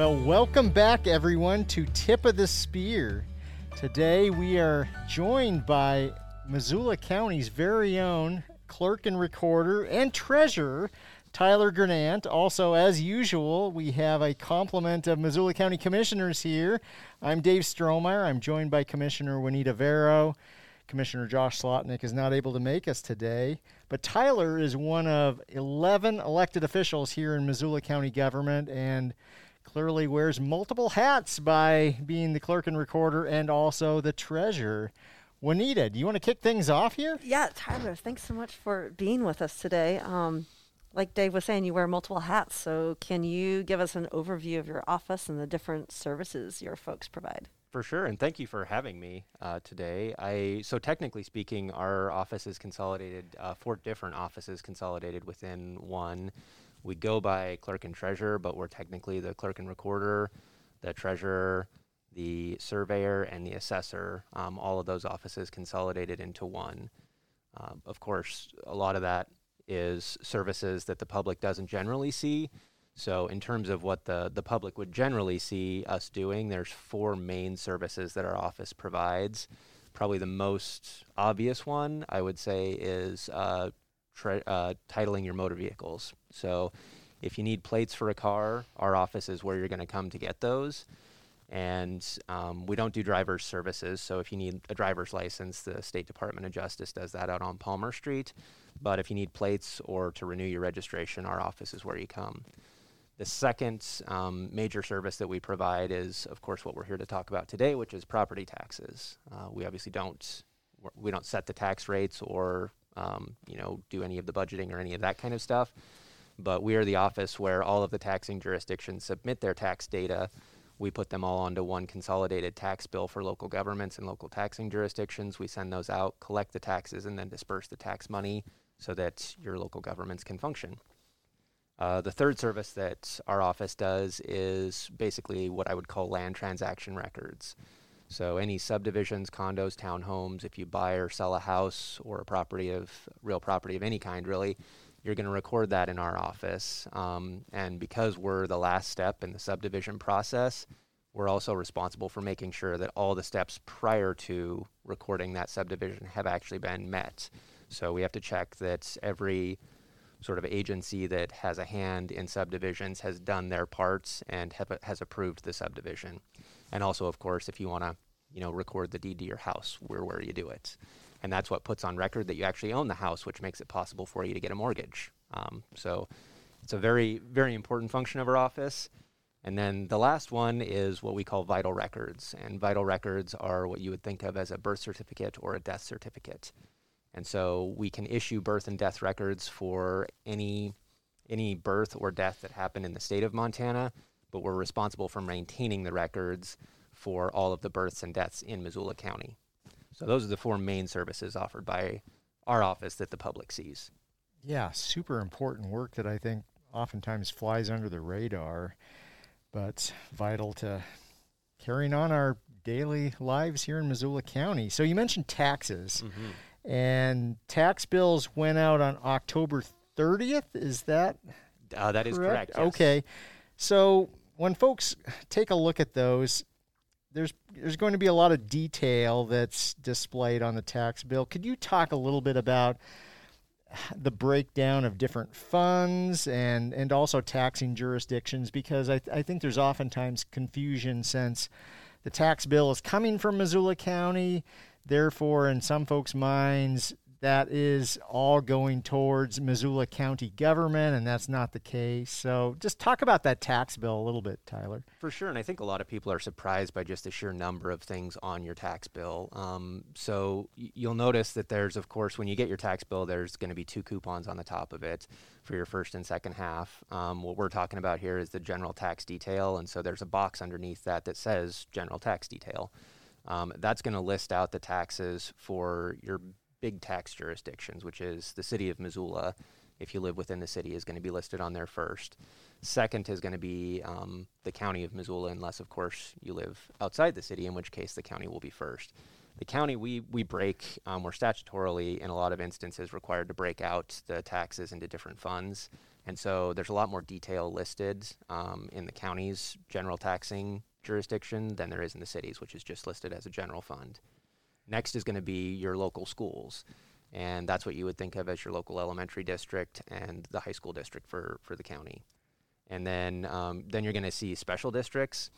Well, welcome back, everyone, to Tip of the Spear. Today we are joined by Missoula County's very own clerk and recorder and treasurer, Tyler Gernant. Also, as usual, we have a complement of Missoula County commissioners here. I'm Dave Strohmaier. I'm joined by Commissioner Juanita Vero. Commissioner Josh Slotnick is not able to make us today, but Tyler is one of 11 elected officials here in Missoula County government and clearly wears multiple hats by being the clerk and recorder and also the treasurer. Juanita, do you want to kick things off here? Yeah, Tyler, thanks so much for being with us today. Um, like Dave was saying, you wear multiple hats. So, can you give us an overview of your office and the different services your folks provide? For sure, and thank you for having me uh, today. I so technically speaking, our office is consolidated, uh, four different offices consolidated within one. We go by clerk and treasurer, but we're technically the clerk and recorder, the treasurer, the surveyor, and the assessor. Um, all of those offices consolidated into one. Uh, of course, a lot of that is services that the public doesn't generally see. So, in terms of what the, the public would generally see us doing, there's four main services that our office provides. Probably the most obvious one, I would say, is uh, uh, titling your motor vehicles. So, if you need plates for a car, our office is where you're going to come to get those. And um, we don't do driver's services. So, if you need a driver's license, the State Department of Justice does that out on Palmer Street. But if you need plates or to renew your registration, our office is where you come. The second um, major service that we provide is, of course, what we're here to talk about today, which is property taxes. Uh, we obviously don't we don't set the tax rates or um, you know do any of the budgeting or any of that kind of stuff, but we are the office where all of the taxing jurisdictions submit their tax data. We put them all onto one consolidated tax bill for local governments and local taxing jurisdictions. We send those out, collect the taxes, and then disperse the tax money so that your local governments can function. Uh, the third service that our office does is basically what I would call land transaction records. So any subdivisions, condos, townhomes, if you buy or sell a house or a property of real property of any kind, really, you're going to record that in our office. Um, and because we're the last step in the subdivision process, we're also responsible for making sure that all the steps prior to recording that subdivision have actually been met. So we have to check that every sort of agency that has a hand in subdivisions has done their parts and have, has approved the subdivision. And also, of course, if you want to, you know, record the deed to your house, where where you do it, and that's what puts on record that you actually own the house, which makes it possible for you to get a mortgage. Um, so it's a very very important function of our office. And then the last one is what we call vital records, and vital records are what you would think of as a birth certificate or a death certificate. And so we can issue birth and death records for any any birth or death that happened in the state of Montana, but we're responsible for maintaining the records for all of the births and deaths in Missoula County. So those are the four main services offered by our office that the public sees. Yeah, super important work that I think oftentimes flies under the radar, but vital to carrying on our daily lives here in Missoula County. So you mentioned taxes. Mm-hmm and tax bills went out on October 30th. Is that uh, that correct? is correct? Yes. Okay, so when folks take a look at those, there's there's going to be a lot of detail that's displayed on the tax bill. Could you talk a little bit about the breakdown of different funds and and also taxing jurisdictions? Because I, I think there's oftentimes confusion since the tax bill is coming from Missoula County Therefore, in some folks' minds, that is all going towards Missoula County government, and that's not the case. So, just talk about that tax bill a little bit, Tyler. For sure, and I think a lot of people are surprised by just the sheer number of things on your tax bill. Um, so, you'll notice that there's, of course, when you get your tax bill, there's going to be two coupons on the top of it for your first and second half. Um, what we're talking about here is the general tax detail, and so there's a box underneath that that says general tax detail. Um, that's going to list out the taxes for your big tax jurisdictions, which is the city of Missoula. If you live within the city, is going to be listed on there first. Second is going to be um, the county of Missoula, unless, of course, you live outside the city, in which case the county will be first. The county, we, we break, um, we're statutorily, in a lot of instances, required to break out the taxes into different funds. And so there's a lot more detail listed um, in the county's general taxing jurisdiction than there is in the cities, which is just listed as a general fund. Next is going to be your local schools. And that's what you would think of as your local elementary district and the high school district for, for the county. And then, um, then you're going to see special districts.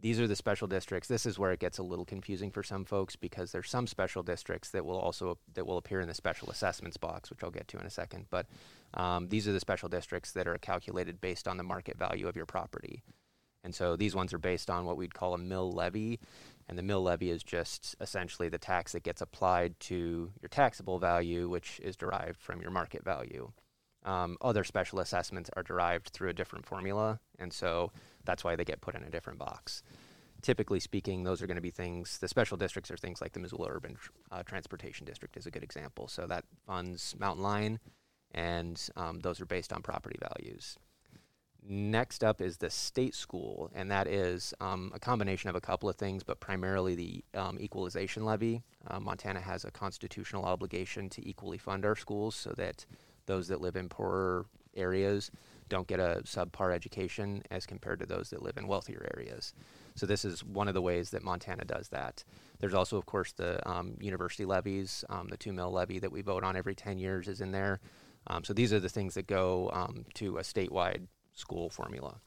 These are the special districts. This is where it gets a little confusing for some folks because there's some special districts that will also that will appear in the special assessments box, which I'll get to in a second. But um, these are the special districts that are calculated based on the market value of your property. And so these ones are based on what we'd call a mill levy. And the mill levy is just essentially the tax that gets applied to your taxable value, which is derived from your market value. Um, other special assessments are derived through a different formula, and so that's why they get put in a different box. Typically speaking, those are going to be things, the special districts are things like the Missoula Urban uh, Transportation District is a good example. So that funds Mountain Line, and um, those are based on property values. Next up is the state school, and that is um, a combination of a couple of things, but primarily the um, equalization levy. Uh, Montana has a constitutional obligation to equally fund our schools so that those that live in poorer areas don't get a subpar education as compared to those that live in wealthier areas. So this is one of the ways that Montana does that. There's also, of course, the um, university levies. Um, the two mil levy that we vote on every 10 years is in there. Um, so these are the things that go um, to a statewide school formula.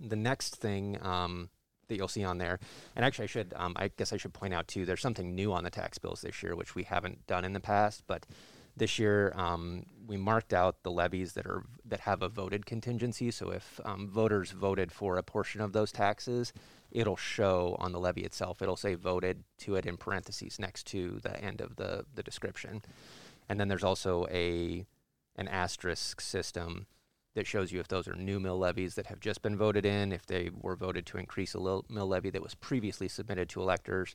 The next thing um, that you'll see on there, and actually I should, um, I guess I should point out too, there's something new on the tax bills this year, which we haven't done in the past, but this year um, we marked out the levies that are that have a voted contingency. So if um, voters voted for a portion of those taxes, it'll show on the levy itself. It'll say voted to it in parentheses next to the end of the the description, and then there's also a an asterisk system that shows you if those are new mill levies that have just been voted in, if they were voted to increase a mill levy that was previously submitted to electors,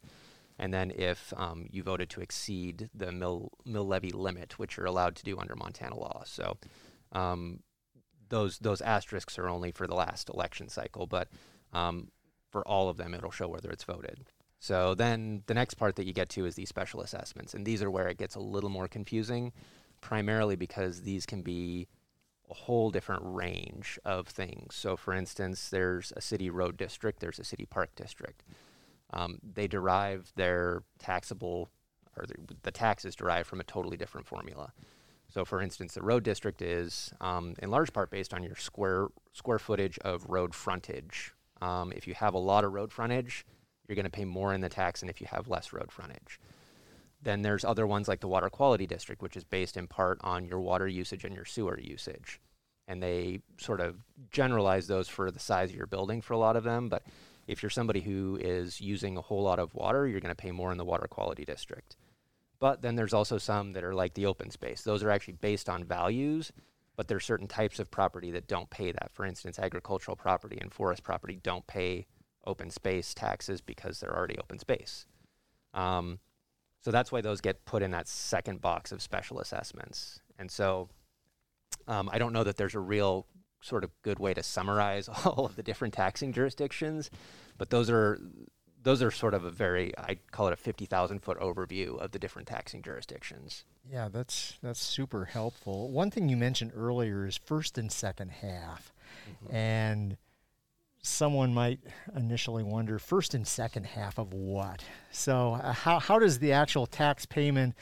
and then if um, you voted to exceed the mill, mill levy limit, which you're allowed to do under Montana law. So um, those those asterisks are only for the last election cycle, but um, for all of them, it'll show whether it's voted. So then the next part that you get to is these special assessments, and these are where it gets a little more confusing, primarily because these can be a whole different range of things. So, for instance, there's a city road district, there's a city park district. Um, they derive their taxable, or the, the tax is derived from a totally different formula. So, for instance, the road district is um, in large part based on your square square footage of road frontage. Um, if you have a lot of road frontage, you're going to pay more in the tax than if you have less road frontage. Then there's other ones like the water quality district, which is based in part on your water usage and your sewer usage. And they sort of generalize those for the size of your building for a lot of them. But if you're somebody who is using a whole lot of water, you're going to pay more in the water quality district. But then there's also some that are like the open space. Those are actually based on values, but there's certain types of property that don't pay that. For instance, agricultural property and forest property don't pay open space taxes because they're already open space. Um, so that's why those get put in that second box of special assessments. And so um, I don't know that there's a real sort of good way to summarize all of the different taxing jurisdictions, but those are those are sort of a very I call it a fifty thousand foot overview of the different taxing jurisdictions. Yeah, that's that's super helpful. One thing you mentioned earlier is first and second half, mm-hmm. and someone might initially wonder first and second half of what. So, uh, how, how does the actual tax payment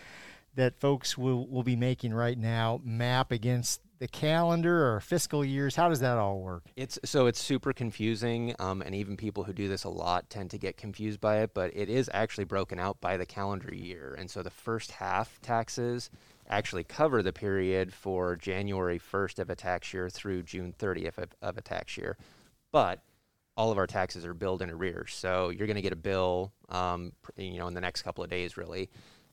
that folks will, will be making right now map against the calendar or fiscal years? How does that all work? It's so it's super confusing, um, and even people who do this a lot tend to get confused by it. But it is actually broken out by the calendar year, and so the first half taxes actually cover the period for January 1st of a tax year through June 30th of, of a tax year, but all of our taxes are billed in arrears. So you're going to get a bill, um, you know, in the next couple of days, really,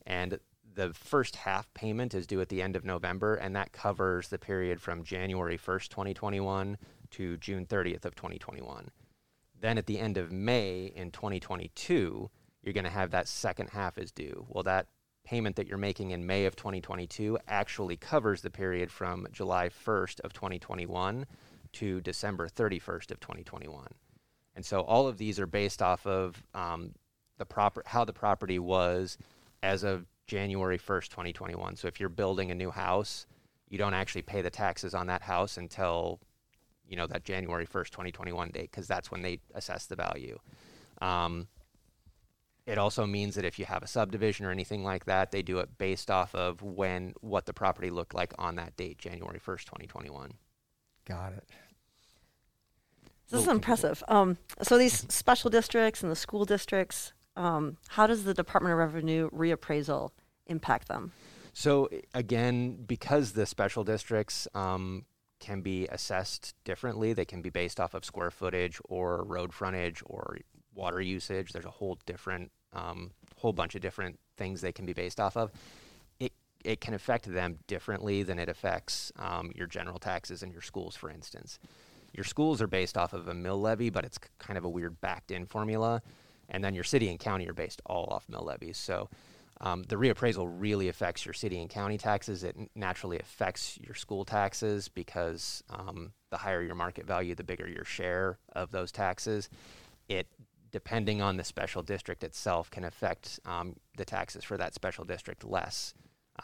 and the first half payment is due at the end of November, and that covers the period from January 1st, 2021 to June 30th of 2021. Then at the end of May in 2022, you're going to have that second half is due. Well, that payment that you're making in May of 2022 actually covers the period from July 1st of 2021 to December 31st of 2021. And so all of these are based off of um, the proper how the property was as of January 1st, 2021. So if you're building a new house, you don't actually pay the taxes on that house until you know that January 1st, 2021 date, because that's when they assess the value. Um, it also means that if you have a subdivision or anything like that, they do it based off of when what the property looked like on that date, January 1st, 2021. Got it. This is impressive. Um, so these special districts and the school districts, um, how does the Department of Revenue reappraisal impact them? So again, because the special districts um, can be assessed differently, they can be based off of square footage or road frontage or water usage. There's a whole different, um, whole bunch of different things they can be based off of. It can affect them differently than it affects um, your general taxes and your schools, for instance. Your schools are based off of a mill levy, but it's kind of a weird backed-in formula, and then your city and county are based all off mill levies. So um, the reappraisal really affects your city and county taxes. It naturally affects your school taxes because um, the higher your market value, the bigger your share of those taxes. It, depending on the special district itself, can affect um, the taxes for that special district less.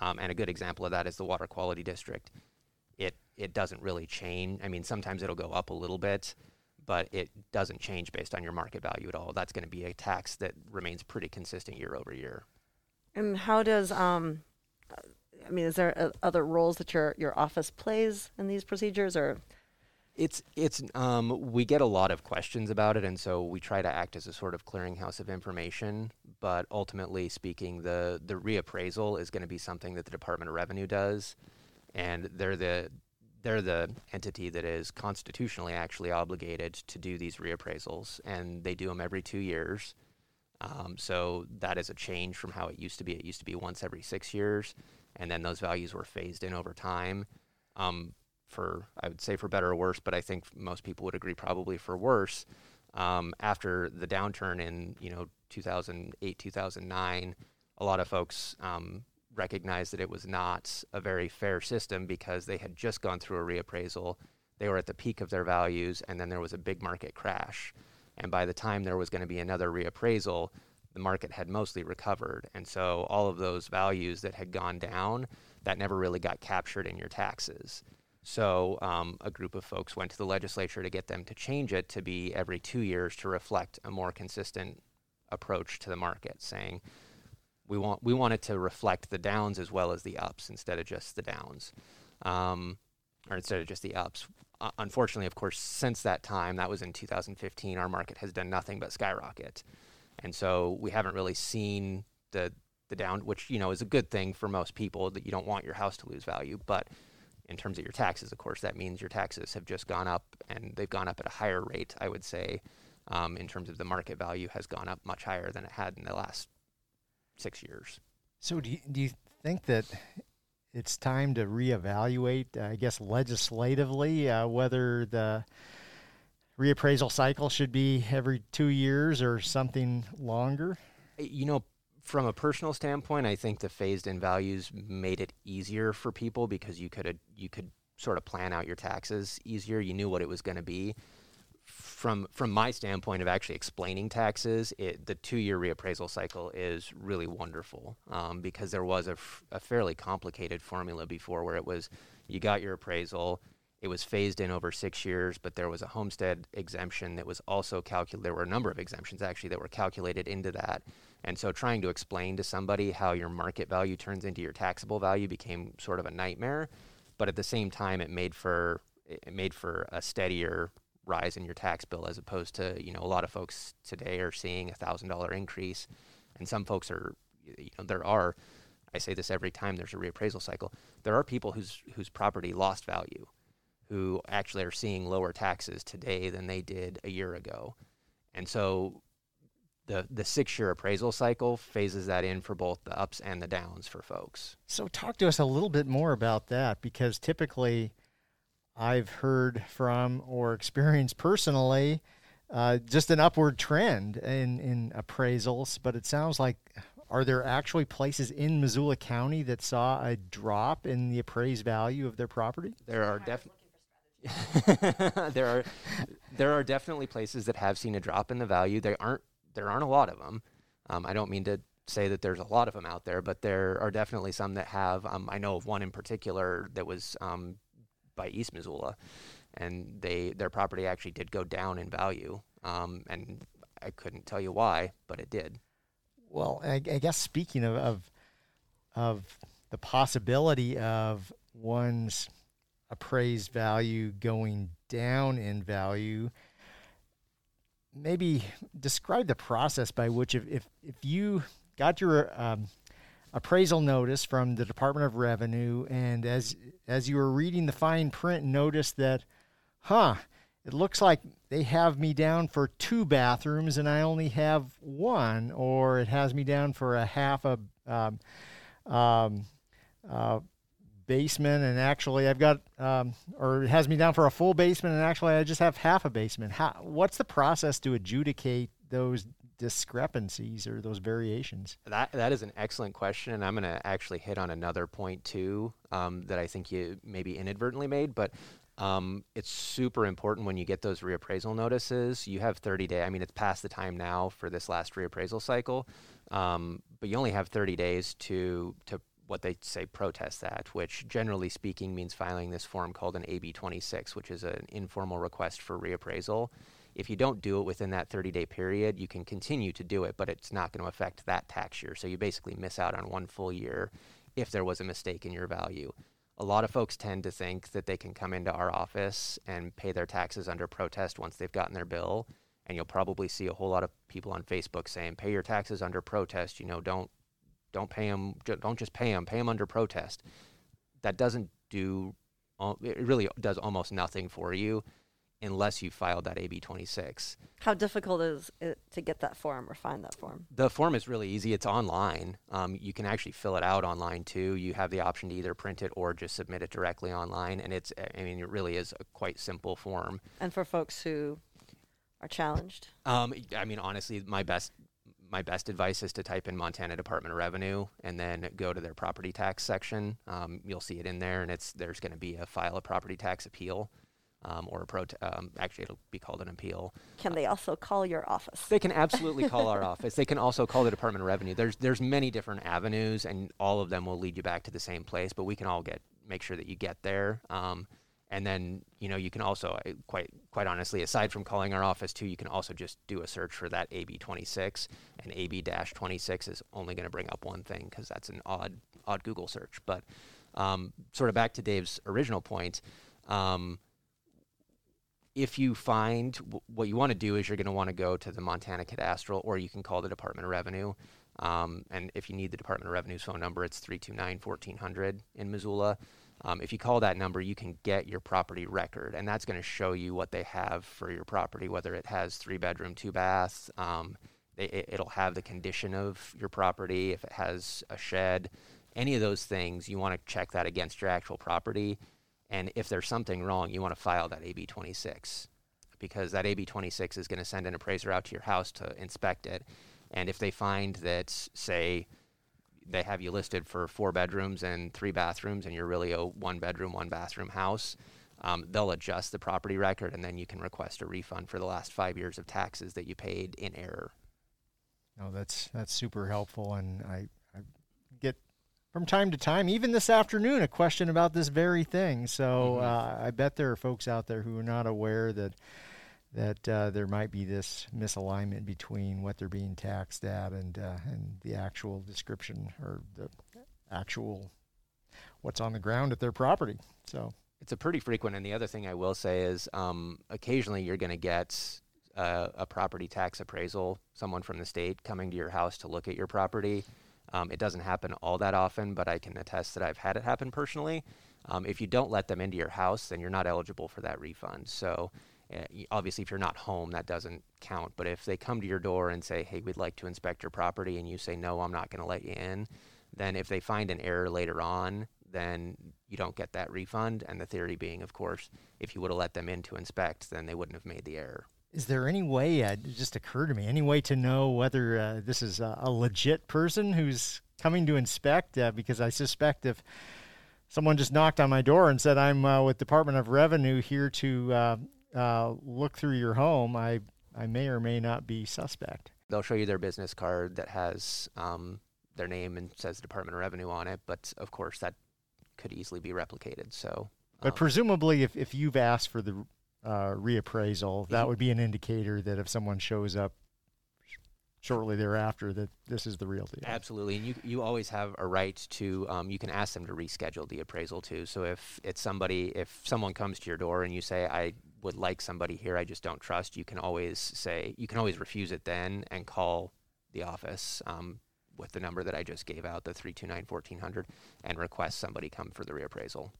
Um, and a good example of that is the water quality district. It it doesn't really change. I mean, sometimes it'll go up a little bit, but it doesn't change based on your market value at all. That's going to be a tax that remains pretty consistent year over year. And how does, um, I mean, is there uh, other roles that your, your office plays in these procedures or? It's it's um, we get a lot of questions about it, and so we try to act as a sort of clearinghouse of information. But ultimately speaking, the the reappraisal is going to be something that the Department of Revenue does, and they're the they're the entity that is constitutionally actually obligated to do these reappraisals, and they do them every two years. Um, so that is a change from how it used to be. It used to be once every six years, and then those values were phased in over time. Um, for I would say for better or worse, but I think most people would agree probably for worse. Um, after the downturn in you know 2008 2009, a lot of folks um, recognized that it was not a very fair system because they had just gone through a reappraisal. They were at the peak of their values, and then there was a big market crash. And by the time there was going to be another reappraisal, the market had mostly recovered. And so all of those values that had gone down, that never really got captured in your taxes. So um, a group of folks went to the legislature to get them to change it to be every two years to reflect a more consistent approach to the market, saying we want we want it to reflect the downs as well as the ups instead of just the downs, um, or instead of just the ups. Uh, unfortunately, of course, since that time, that was in 2015, our market has done nothing but skyrocket, and so we haven't really seen the the down, which you know is a good thing for most people that you don't want your house to lose value, but in terms of your taxes, of course, that means your taxes have just gone up, and they've gone up at a higher rate, I would say, um, in terms of the market value has gone up much higher than it had in the last six years. So do you, do you think that it's time to reevaluate, uh, I guess, legislatively uh, whether the reappraisal cycle should be every two years or something longer? You know, from a personal standpoint, I think the phased-in values made it easier for people because you could you could sort of plan out your taxes easier. You knew what it was going to be. From from my standpoint of actually explaining taxes, it, the two-year reappraisal cycle is really wonderful um, because there was a, f- a fairly complicated formula before where it was you got your appraisal, it was phased in over six years, but there was a homestead exemption that was also calculated. There were a number of exemptions actually that were calculated into that. And so trying to explain to somebody how your market value turns into your taxable value became sort of a nightmare. But at the same time, it made for it made for a steadier rise in your tax bill as opposed to you know a lot of folks today are seeing a thousand dollar increase, and some folks are you know there are I say this every time there's a reappraisal cycle. There are people whose whose property lost value, who actually are seeing lower taxes today than they did a year ago, and so the the six year appraisal cycle phases that in for both the ups and the downs for folks. So talk to us a little bit more about that because typically I've heard from or experienced personally uh, just an upward trend in, in appraisals, but it sounds like are there actually places in Missoula County that saw a drop in the appraised value of their property? There are definitely there are there are definitely places that have seen a drop in the value. There aren't there aren't a lot of them. Um, I don't mean to say that there's a lot of them out there, but there are definitely some that have. Um, I know of one in particular that was um, by East Missoula, and they their property actually did go down in value, um, and I couldn't tell you why, but it did. Well, I, I guess speaking of, of of the possibility of one's appraised value going down in value, maybe describe the process by which if if, if you got your um, appraisal notice from the Department of Revenue, and as as you were reading the fine print, noticed that, huh, it looks like they have me down for two bathrooms and I only have one, or it has me down for a half a um, um, uh, basement and actually I've got, um, or it has me down for a full basement and actually I just have half a basement. How, what's the process to adjudicate those discrepancies or those variations? That that is an excellent question, and I'm going to actually hit on another point too um, that I think you maybe inadvertently made, but. Um, it's super important when you get those reappraisal notices. You have 30 days. I mean, it's past the time now for this last reappraisal cycle, um, but you only have 30 days to to what they say protest that, which generally speaking means filing this form called an AB 26, which is an informal request for reappraisal. If you don't do it within that 30 day period, you can continue to do it, but it's not going to affect that tax year. So you basically miss out on one full year if there was a mistake in your value. A lot of folks tend to think that they can come into our office and pay their taxes under protest once they've gotten their bill. And you'll probably see a whole lot of people on Facebook saying, "Pay your taxes under protest." You know, don't don't pay them. Don't just pay them. Pay them under protest. That doesn't do. It really does almost nothing for you unless you filed that AB 26. How difficult is it to get that form or find that form? The form is really easy. It's online. Um, you can actually fill it out online too. You have the option to either print it or just submit it directly online. And it's, I mean, it really is a quite simple form. And for folks who are challenged? Um, I mean, honestly, my best my best advice is to type in Montana Department of Revenue and then go to their property tax section. Um, you'll see it in there, and it's there's going to be a file a property tax appeal um, or a pro. Um, actually, it'll be called an appeal. Can they also call your office? They can absolutely call our office. They can also call the Department of Revenue. There's there's many different avenues, and all of them will lead you back to the same place. But we can all get make sure that you get there. Um, and then you know you can also quite quite honestly, aside from calling our office too, you can also just do a search for that AB26, and AB-26 is only going to bring up one thing because that's an odd odd Google search. But um, sort of back to Dave's original point. Um, if you find w- what you want to do is you're going to want to go to the Montana Cadastral, or you can call the Department of Revenue. Um, and if you need the Department of Revenue's phone number, it's 329 1400 in Missoula. Um, if you call that number, you can get your property record, and that's going to show you what they have for your property, whether it has three bedroom, two bath. Um, it, will have the condition of your property, if it has a shed, any of those things. You want to check that against your actual property and if there's something wrong, you want to file that AB 26 because that AB 26 is going to send an appraiser out to your house to inspect it. And if they find that, say, they have you listed for four bedrooms and three bathrooms, and you're really a one bedroom, one bathroom house, um, they'll adjust the property record, and then you can request a refund for the last five years of taxes that you paid in error. No, that's that's super helpful, and I get from time to time, even this afternoon, a question about this very thing. So mm-hmm. uh, I bet there are folks out there who are not aware that that uh, there might be this misalignment between what they're being taxed at and uh, and the actual description or the actual what's on the ground at their property. So it's a pretty frequent. And the other thing I will say is, um, occasionally you're going to get a, a property tax appraisal, someone from the state coming to your house to look at your property um, it doesn't happen all that often, but I can attest that I've had it happen personally. Um, if you don't let them into your house, then you're not eligible for that refund. So, uh, obviously, if you're not home, that doesn't count. But if they come to your door and say, hey, we'd like to inspect your property, and you say, no, I'm not going to let you in, then if they find an error later on, then you don't get that refund. And the theory being, of course, if you would have let them in to inspect, then they wouldn't have made the error is there any way uh, it just occurred to me any way to know whether uh, this is a, a, legit person who's coming to inspect uh, because i suspect if someone just knocked on my door and said i'm uh, with department of revenue here to uh, look through your home i i may or may not be suspect they'll show you their business card that has um, their name and says Department of Revenue on it, but of course that could easily be replicated. So, But um, presumably, if, if you've asked for the uh, reappraisal, that would be an indicator that if someone shows up shortly thereafter, that this is the real deal. Absolutely, and you you always have a right to um, you can ask them to reschedule the appraisal too. So if it's somebody, if someone comes to your door and you say I would like somebody here, I just don't trust, you can always say you can always refuse it then and call the office um, with the number that I just gave out, the three two nine fourteen hundred, and request somebody come for the reappraisal.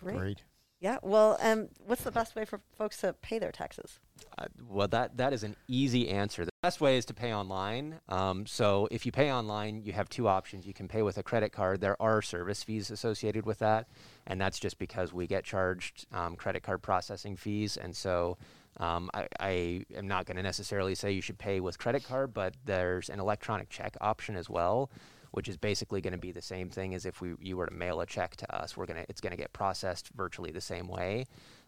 Great. Great. Yeah. Well, um, what's the best way for folks to pay their taxes? Uh, well, that that is an easy answer. The best way is to pay online. Um, so if you pay online, you have two options. You can pay with a credit card. There are service fees associated with that, and that's just because we get charged um, credit card processing fees. And so um, I, I am not going to necessarily say you should pay with credit card, but there's an electronic check option as well. Which is basically going to be the same thing as if we you were to mail a check to us. We're gonna it's going to get processed virtually the same way,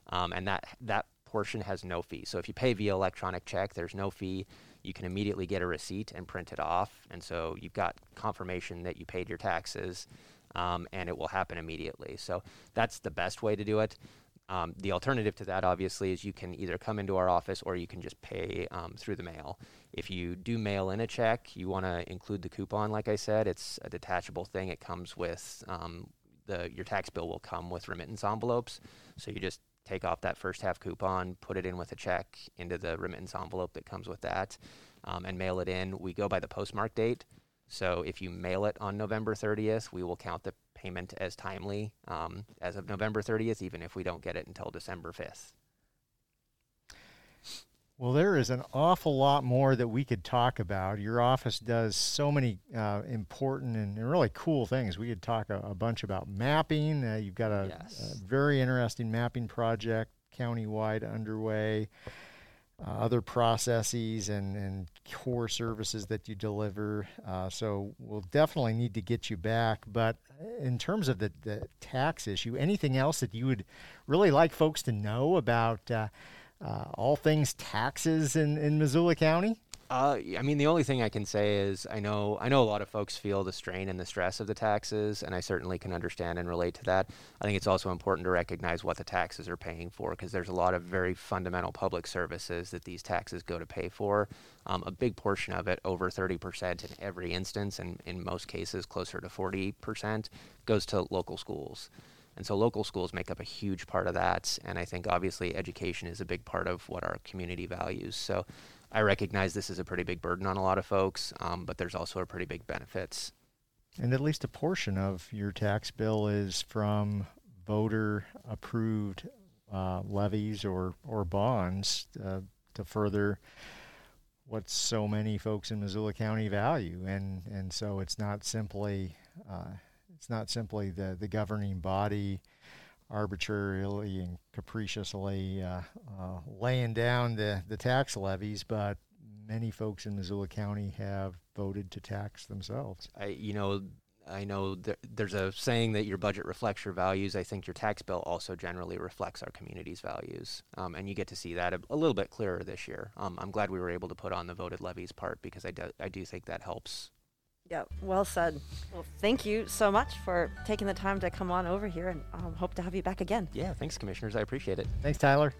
um, and that that portion has no fee. So if you pay via electronic check, there's no fee. You can immediately get a receipt and print it off, and so you've got confirmation that you paid your taxes, um, and it will happen immediately. So that's the best way to do it. Um, the alternative to that, obviously, is you can either come into our office or you can just pay um, through the mail. If you do mail in a check, you want to include the coupon. Like I said, it's a detachable thing. It comes with um, the your tax bill will come with remittance envelopes. So you just take off that first half coupon, put it in with a check into the remittance envelope that comes with that, um, and mail it in. We go by the postmark date. So if you mail it on November 30th, we will count the payment as timely um, as of November 30th, even if we don't get it until December 5th. Well, there is an awful lot more that we could talk about. Your office does so many uh, important and, and really cool things. We could talk a, a bunch about mapping. Uh, you've got a, Yes. a very interesting mapping project countywide underway. Uh, other processes and, and core services that you deliver. Uh, so we'll definitely need to get you back. But in terms of the, the tax issue, anything else that you would really like folks to know about uh, uh, all things taxes in, in Missoula County? Uh, I mean, the only thing I can say is I know I know a lot of folks feel the strain and the stress of the taxes, and I certainly can understand and relate to that. I think it's also important to recognize what the taxes are paying for because there's a lot of very fundamental public services that these taxes go to pay for. Um, a big portion of it, over 30% in every instance, and in most cases closer to 40%, goes to local schools. And so local schools make up a huge part of that. And I think obviously education is a big part of what our community values. So I recognize this is a pretty big burden on a lot of folks, um, but there's also a pretty big benefits. And at least a portion of your tax bill is from voter approved uh, levies or, or bonds uh, to further what so many folks in Missoula County value. And, and so it's not simply uh, it's not simply the, the governing body arbitrarily and capriciously uh, uh, laying down the, the tax levies, but many folks in Missoula County have voted to tax themselves. I, you know, I know there, there's a saying that your budget reflects your values. I think your tax bill also generally reflects our community's values, um, and you get to see that a, a little bit clearer this year. Um, I'm glad we were able to put on the voted levies part because I do, I do think that helps. Yeah, well said. Well, thank you so much for taking the time to come on over here and um, hope to have you back again. Yeah, thanks, commissioners. I appreciate it. Thanks, Tyler.